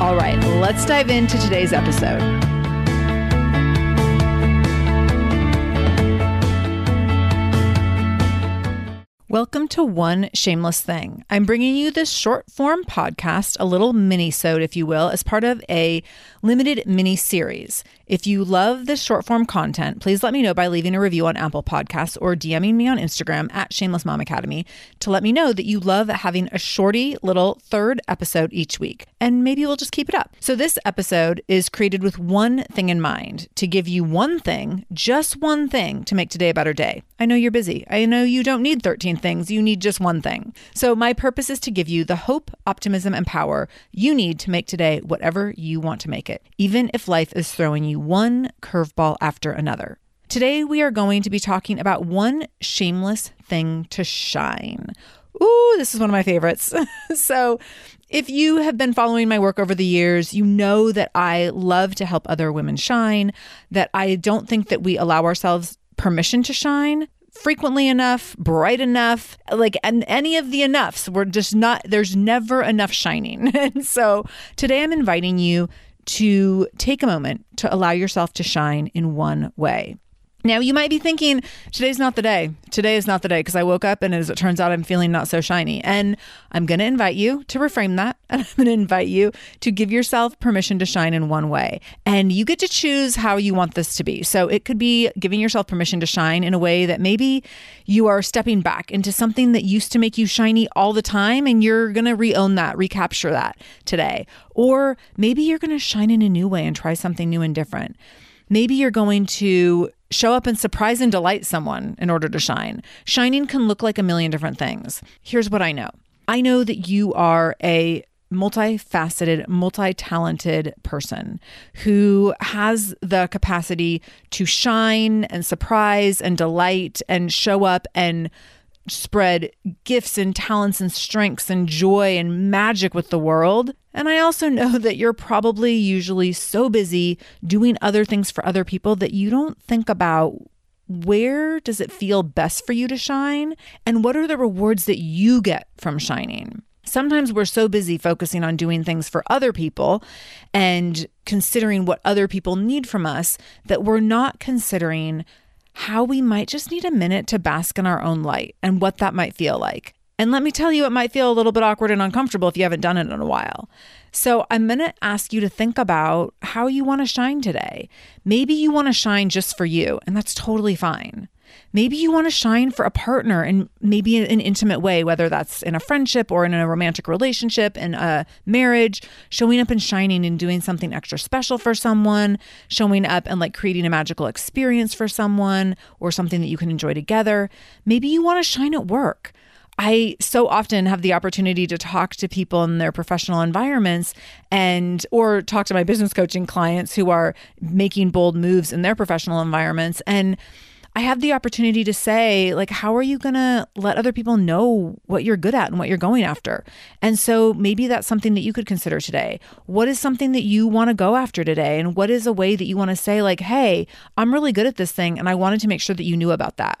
All right, let's dive into today's episode. Welcome to One Shameless Thing. I'm bringing you this short form podcast, a little mini-sode, if you will, as part of a limited mini series. If you love this short form content, please let me know by leaving a review on Apple Podcasts or DMing me on Instagram at Shameless Mom Academy to let me know that you love having a shorty little third episode each week. And maybe we'll just keep it up. So, this episode is created with one thing in mind to give you one thing, just one thing to make today a better day. I know you're busy. I know you don't need 13 things, you need just one thing. So, my purpose is to give you the hope, optimism, and power you need to make today whatever you want to make it, even if life is throwing you one curveball after another. Today, we are going to be talking about one shameless thing to shine. Ooh, this is one of my favorites. so, if you have been following my work over the years, you know that I love to help other women shine, that I don't think that we allow ourselves permission to shine frequently enough, bright enough, like and any of the enoughs. We're just not there's never enough shining. And so today I'm inviting you to take a moment to allow yourself to shine in one way. Now, you might be thinking, today's not the day. Today is not the day because I woke up and as it turns out, I'm feeling not so shiny. And I'm going to invite you to reframe that. And I'm going to invite you to give yourself permission to shine in one way. And you get to choose how you want this to be. So it could be giving yourself permission to shine in a way that maybe you are stepping back into something that used to make you shiny all the time and you're going to re own that, recapture that today. Or maybe you're going to shine in a new way and try something new and different. Maybe you're going to show up and surprise and delight someone in order to shine. Shining can look like a million different things. Here's what I know I know that you are a multifaceted, multi talented person who has the capacity to shine and surprise and delight and show up and spread gifts and talents and strengths and joy and magic with the world. And I also know that you're probably usually so busy doing other things for other people that you don't think about where does it feel best for you to shine and what are the rewards that you get from shining. Sometimes we're so busy focusing on doing things for other people and considering what other people need from us that we're not considering how we might just need a minute to bask in our own light and what that might feel like. And let me tell you, it might feel a little bit awkward and uncomfortable if you haven't done it in a while. So I'm going to ask you to think about how you want to shine today. Maybe you want to shine just for you, and that's totally fine. Maybe you want to shine for a partner and maybe in an intimate way, whether that's in a friendship or in a romantic relationship, in a marriage, showing up and shining and doing something extra special for someone, showing up and like creating a magical experience for someone or something that you can enjoy together. Maybe you want to shine at work. I so often have the opportunity to talk to people in their professional environments and or talk to my business coaching clients who are making bold moves in their professional environments and I have the opportunity to say, like, how are you going to let other people know what you're good at and what you're going after? And so maybe that's something that you could consider today. What is something that you want to go after today? And what is a way that you want to say, like, hey, I'm really good at this thing. And I wanted to make sure that you knew about that.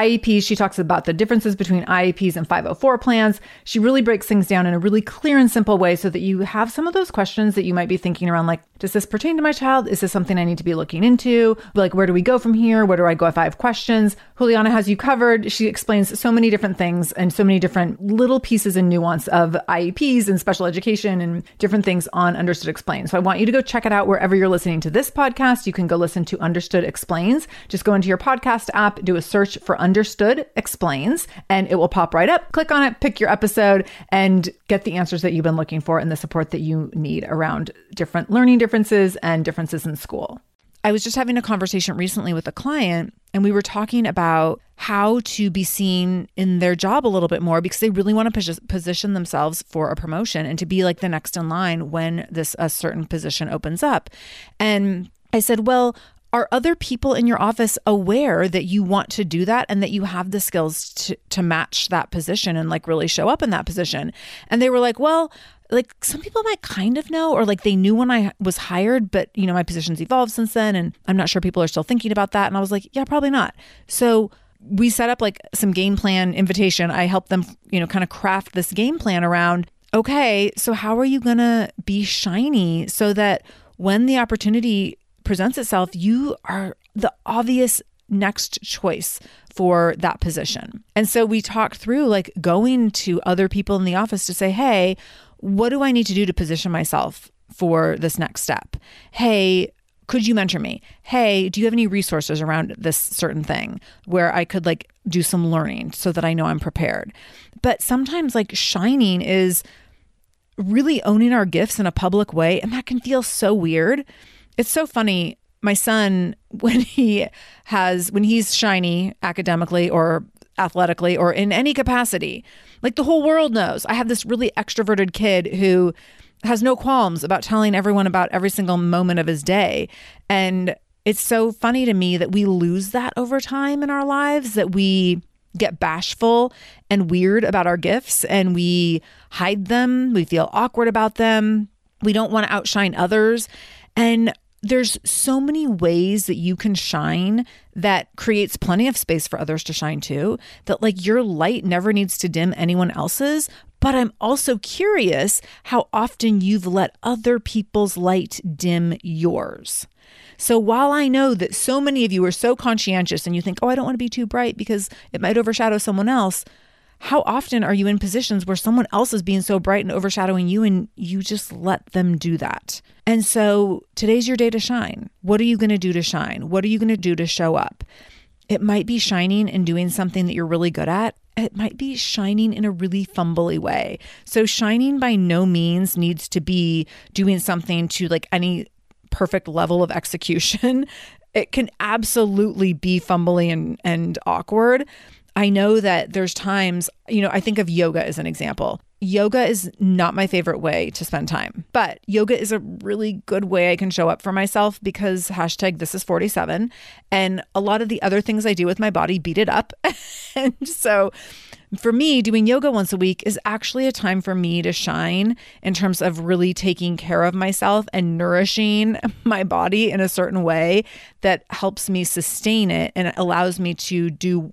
IEPs. She talks about the differences between IEPs and 504 plans. She really breaks things down in a really clear and simple way so that you have some of those questions that you might be thinking around like, does this pertain to my child? Is this something I need to be looking into? Like, where do we go from here? Where do I go if I have questions? Juliana has you covered. She explains so many different things and so many different little pieces and nuance of IEPs and special education and different things on Understood Explains. So I want you to go check it out wherever you're listening to this podcast. You can go listen to Understood Explains. Just go into your podcast app, do a search for Understood Explains, and it will pop right up. Click on it, pick your episode, and get the answers that you've been looking for and the support that you need around different learning differences and differences in school. I was just having a conversation recently with a client, and we were talking about how to be seen in their job a little bit more because they really want to position themselves for a promotion and to be like the next in line when this a certain position opens up. And I said, "Well, are other people in your office aware that you want to do that and that you have the skills to, to match that position and like really show up in that position and they were like well like some people might kind of know or like they knew when i was hired but you know my position's evolved since then and i'm not sure people are still thinking about that and i was like yeah probably not so we set up like some game plan invitation i helped them you know kind of craft this game plan around okay so how are you going to be shiny so that when the opportunity presents itself, you are the obvious next choice for that position. And so we talked through like going to other people in the office to say, hey, what do I need to do to position myself for this next step? Hey, could you mentor me? Hey, do you have any resources around this certain thing where I could like do some learning so that I know I'm prepared? But sometimes like shining is really owning our gifts in a public way, and that can feel so weird. It's so funny. My son, when he has, when he's shiny academically or athletically or in any capacity, like the whole world knows. I have this really extroverted kid who has no qualms about telling everyone about every single moment of his day. And it's so funny to me that we lose that over time in our lives, that we get bashful and weird about our gifts and we hide them. We feel awkward about them. We don't want to outshine others. And there's so many ways that you can shine that creates plenty of space for others to shine too. That like your light never needs to dim anyone else's. But I'm also curious how often you've let other people's light dim yours. So while I know that so many of you are so conscientious and you think, oh, I don't want to be too bright because it might overshadow someone else, how often are you in positions where someone else is being so bright and overshadowing you and you just let them do that? And so today's your day to shine. What are you going to do to shine? What are you going to do to show up? It might be shining and doing something that you're really good at. It might be shining in a really fumbly way. So, shining by no means needs to be doing something to like any perfect level of execution. It can absolutely be fumbly and, and awkward. I know that there's times, you know, I think of yoga as an example. Yoga is not my favorite way to spend time, but yoga is a really good way I can show up for myself because hashtag this is 47. And a lot of the other things I do with my body beat it up. and so for me, doing yoga once a week is actually a time for me to shine in terms of really taking care of myself and nourishing my body in a certain way that helps me sustain it and allows me to do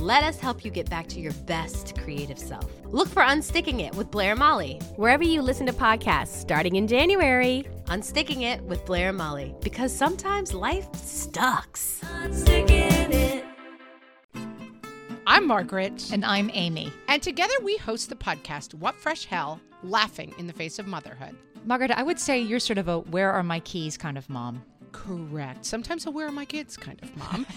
Let us help you get back to your best creative self. Look for Unsticking It with Blair and Molly. Wherever you listen to podcasts, starting in January. Unsticking It with Blair and Molly. Because sometimes life sucks. I'm Margaret. And I'm Amy. And together we host the podcast, What Fresh Hell Laughing in the Face of Motherhood. Margaret, I would say you're sort of a where are my keys kind of mom. Correct. Sometimes a where are my kids kind of mom.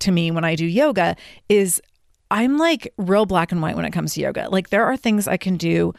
to me when I do yoga is I'm like real black and white when it comes to yoga. Like there are things I can do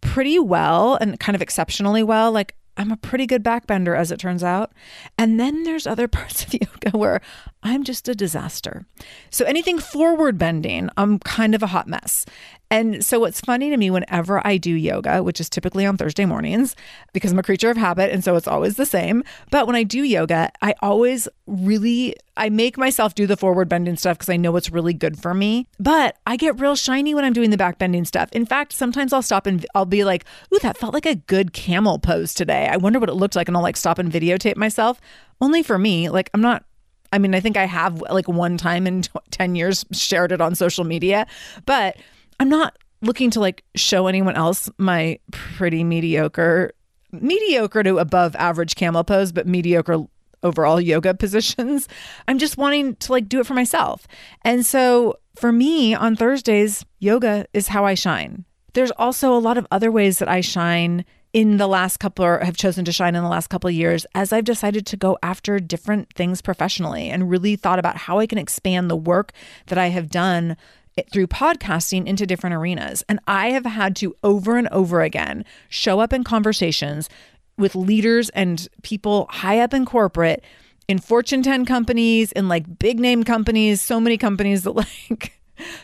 pretty well and kind of exceptionally well. Like I'm a pretty good backbender as it turns out. And then there's other parts of yoga where I'm just a disaster. So anything forward bending, I'm kind of a hot mess. And so what's funny to me whenever I do yoga, which is typically on Thursday mornings because I'm a creature of habit and so it's always the same, but when I do yoga, I always really I make myself do the forward bending stuff because I know it's really good for me. But I get real shiny when I'm doing the back bending stuff. In fact, sometimes I'll stop and I'll be like, "Ooh, that felt like a good camel pose today. I wonder what it looked like." And I'll like stop and videotape myself. Only for me, like I'm not I mean, I think I have like one time in 10 years shared it on social media, but I'm not looking to like show anyone else my pretty mediocre, mediocre to above average camel pose, but mediocre overall yoga positions. I'm just wanting to like do it for myself. And so for me on Thursdays, yoga is how I shine. There's also a lot of other ways that I shine in the last couple or have chosen to shine in the last couple of years as I've decided to go after different things professionally and really thought about how I can expand the work that I have done eh, through podcasting into different arenas. And I have had to over and over again show up in conversations with leaders and people high up in corporate in Fortune 10 companies, in like big name companies, so many companies that like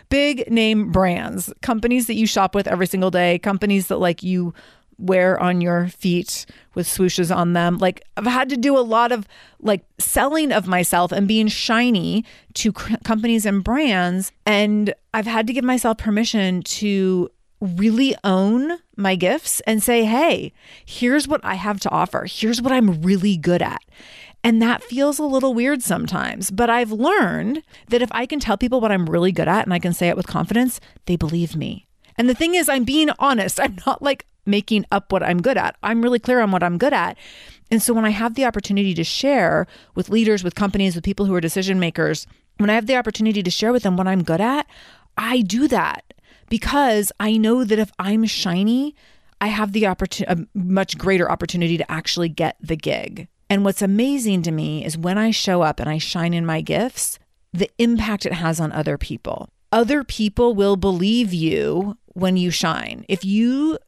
big name brands, companies that you shop with every single day, companies that like you wear on your feet with swooshes on them. Like I've had to do a lot of like selling of myself and being shiny to c- companies and brands and I've had to give myself permission to really own my gifts and say, "Hey, here's what I have to offer. Here's what I'm really good at." And that feels a little weird sometimes, but I've learned that if I can tell people what I'm really good at and I can say it with confidence, they believe me. And the thing is, I'm being honest. I'm not like making up what I'm good at. I'm really clear on what I'm good at. And so when I have the opportunity to share with leaders, with companies, with people who are decision makers, when I have the opportunity to share with them what I'm good at, I do that because I know that if I'm shiny, I have the opportunity, a much greater opportunity to actually get the gig. And what's amazing to me is when I show up and I shine in my gifts, the impact it has on other people. Other people will believe you when you shine. If you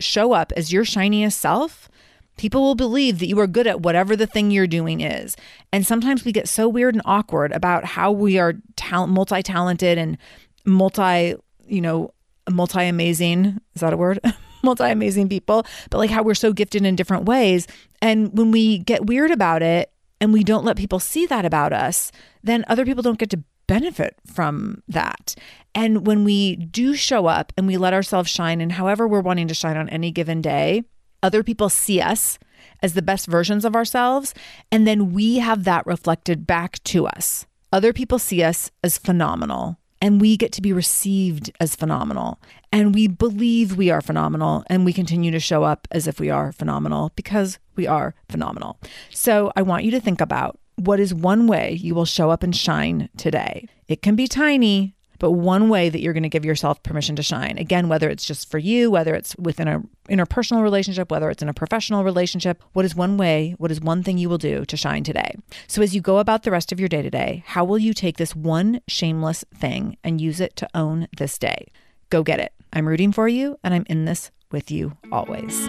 show up as your shiniest self, people will believe that you are good at whatever the thing you're doing is. And sometimes we get so weird and awkward about how we are talent, multi-talented and multi, you know, multi amazing. Is that a word? multi amazing people, but like how we're so gifted in different ways. And when we get weird about it and we don't let people see that about us, then other people don't get to benefit from that. And when we do show up and we let ourselves shine, and however we're wanting to shine on any given day, other people see us as the best versions of ourselves. And then we have that reflected back to us. Other people see us as phenomenal and we get to be received as phenomenal. And we believe we are phenomenal and we continue to show up as if we are phenomenal because we are phenomenal. So I want you to think about what is one way you will show up and shine today. It can be tiny, but one way that you're going to give yourself permission to shine. Again, whether it's just for you, whether it's within a interpersonal relationship, whether it's in a professional relationship, what is one way, what is one thing you will do to shine today? So as you go about the rest of your day today, how will you take this one shameless thing and use it to own this day? Go get it. I'm rooting for you and I'm in this with you always.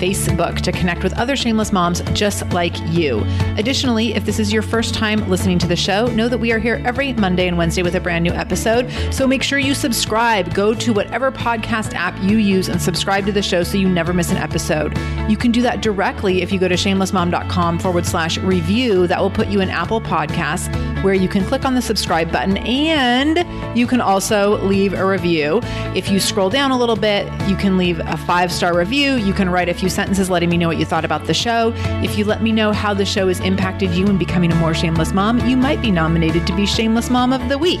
Facebook to connect with other shameless moms just like you. Additionally, if this is your first time listening to the show, know that we are here every Monday and Wednesday with a brand new episode. So make sure you subscribe. Go to whatever podcast app you use and subscribe to the show so you never miss an episode. You can do that directly if you go to shamelessmom.com forward slash review. That will put you in Apple Podcasts where you can click on the subscribe button and you can also leave a review. If you scroll down a little bit, you can leave a five star review. You can write a few sentences letting me know what you thought about the show. If you let me know how the show has impacted you in becoming a more shameless mom, you might be nominated to be Shameless Mom of the Week.